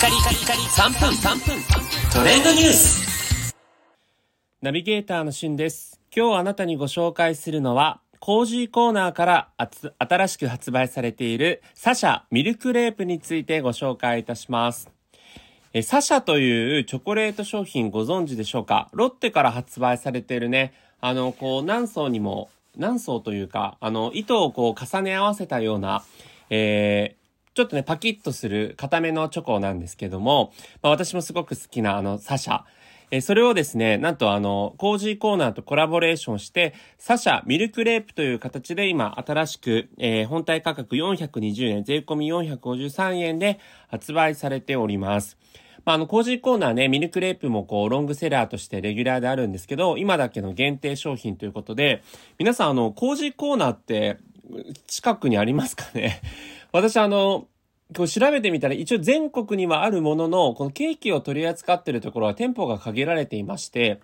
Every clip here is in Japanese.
カリカリカリ3分3分トレンドニュースナビゲーターのしゅんです。今日あなたにご紹介するのは、コージーコーナーからあつ新しく発売されているサシャミルクレープについてご紹介いたします。えサシャというチョコレート商品ご存知でしょうか？ロッテから発売されているね、あの、こう何層にも、何層というか、あの、糸をこう重ね合わせたような、えーちょっとね、パキッとする固めのチョコなんですけども、まあ、私もすごく好きなあの、サシャ。えそれをですね、なんとあの、コージーコーナーとコラボレーションして、サシャミルクレープという形で今、新しく、えー本体価格420円、税込み453円で発売されております。まあ、あの、コージーコーナーね、ミルクレープもこう、ロングセラーとしてレギュラーであるんですけど、今だけの限定商品ということで、皆さんあの、コージーコーナーって、近くにありますかね？私あの、こう調べてみたら一応全国にはあるものの、このケーキを取り扱ってるところは店舗が限られていまして、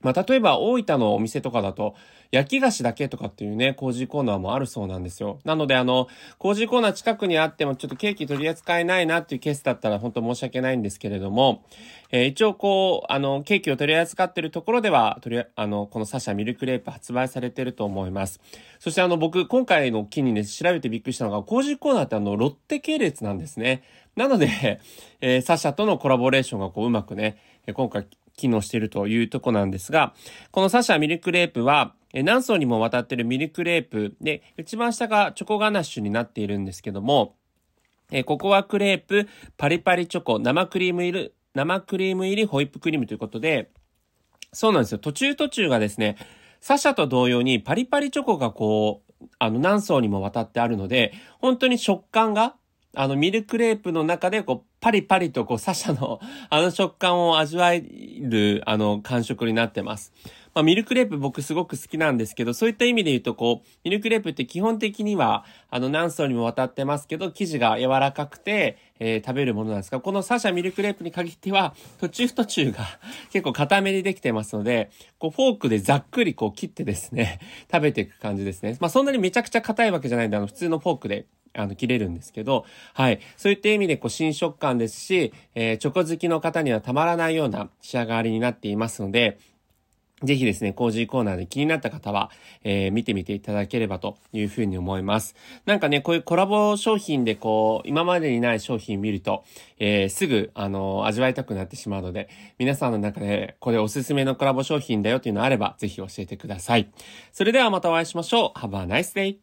まあ、例えば大分のお店とかだと、焼き菓子だけとかっていうね、コージーコーナーもあるそうなんですよ。なのであの、コージーコーナー近くにあってもちょっとケーキ取り扱えないなっていうケースだったら本当申し訳ないんですけれども、えー一応こう、あの、ケーキを取り扱ってるところでは、取り、あの、このサシャミルクレープ発売されてると思います。そしてあの、僕、今回の機にね、調べてびっくりしたのが、コージーコーナーってあの、ロッテ系列なんですね。なので、えーサシャとのコラボレーションがこう、うまくね、今回、機能しているというとこなんですが、このサシャミルクレープは、何層にもわたっているミルクレープで、一番下がチョコガナッシュになっているんですけども、えーココアクレープ、パリパリチョコ、生クリーム入り、生クリーム入りホイップクリームということで、そうなんですよ。途中途中がですね、サシャと同様にパリパリチョコがこう、あの何層にもわたってあるので、本当に食感が、あのミルクレープの中でこう、パリパリとこう、サシャの あの食感を味わえる、あの感触になってます。まあ、ミルクレープ僕すごく好きなんですけど、そういった意味で言うと、こう、ミルクレープって基本的には、あの、何層にもわたってますけど、生地が柔らかくて、えー食べるものなんですが、このサシャミルクレープに限っては、途中途中が 結構固めにできてますので、こう、フォークでざっくりこう切ってですね、食べていく感じですね。まあ、そんなにめちゃくちゃ硬いわけじゃないんで、あの、普通のフォークで、あの、切れるんですけど、はい。そういった意味で、こう、新食感ですし、えーチョコ好きの方にはたまらないような仕上がりになっていますので、ぜひですね、コージーコーナーで気になった方は、えー見てみていただければというふうに思います。なんかね、こういうコラボ商品でこう、今までにない商品見ると、えーすぐ、あの味わいたくなってしまうので、皆さんの中で、これおすすめのコラボ商品だよっていうのあれば、ぜひ教えてください。それではまたお会いしましょう。Have a nice day!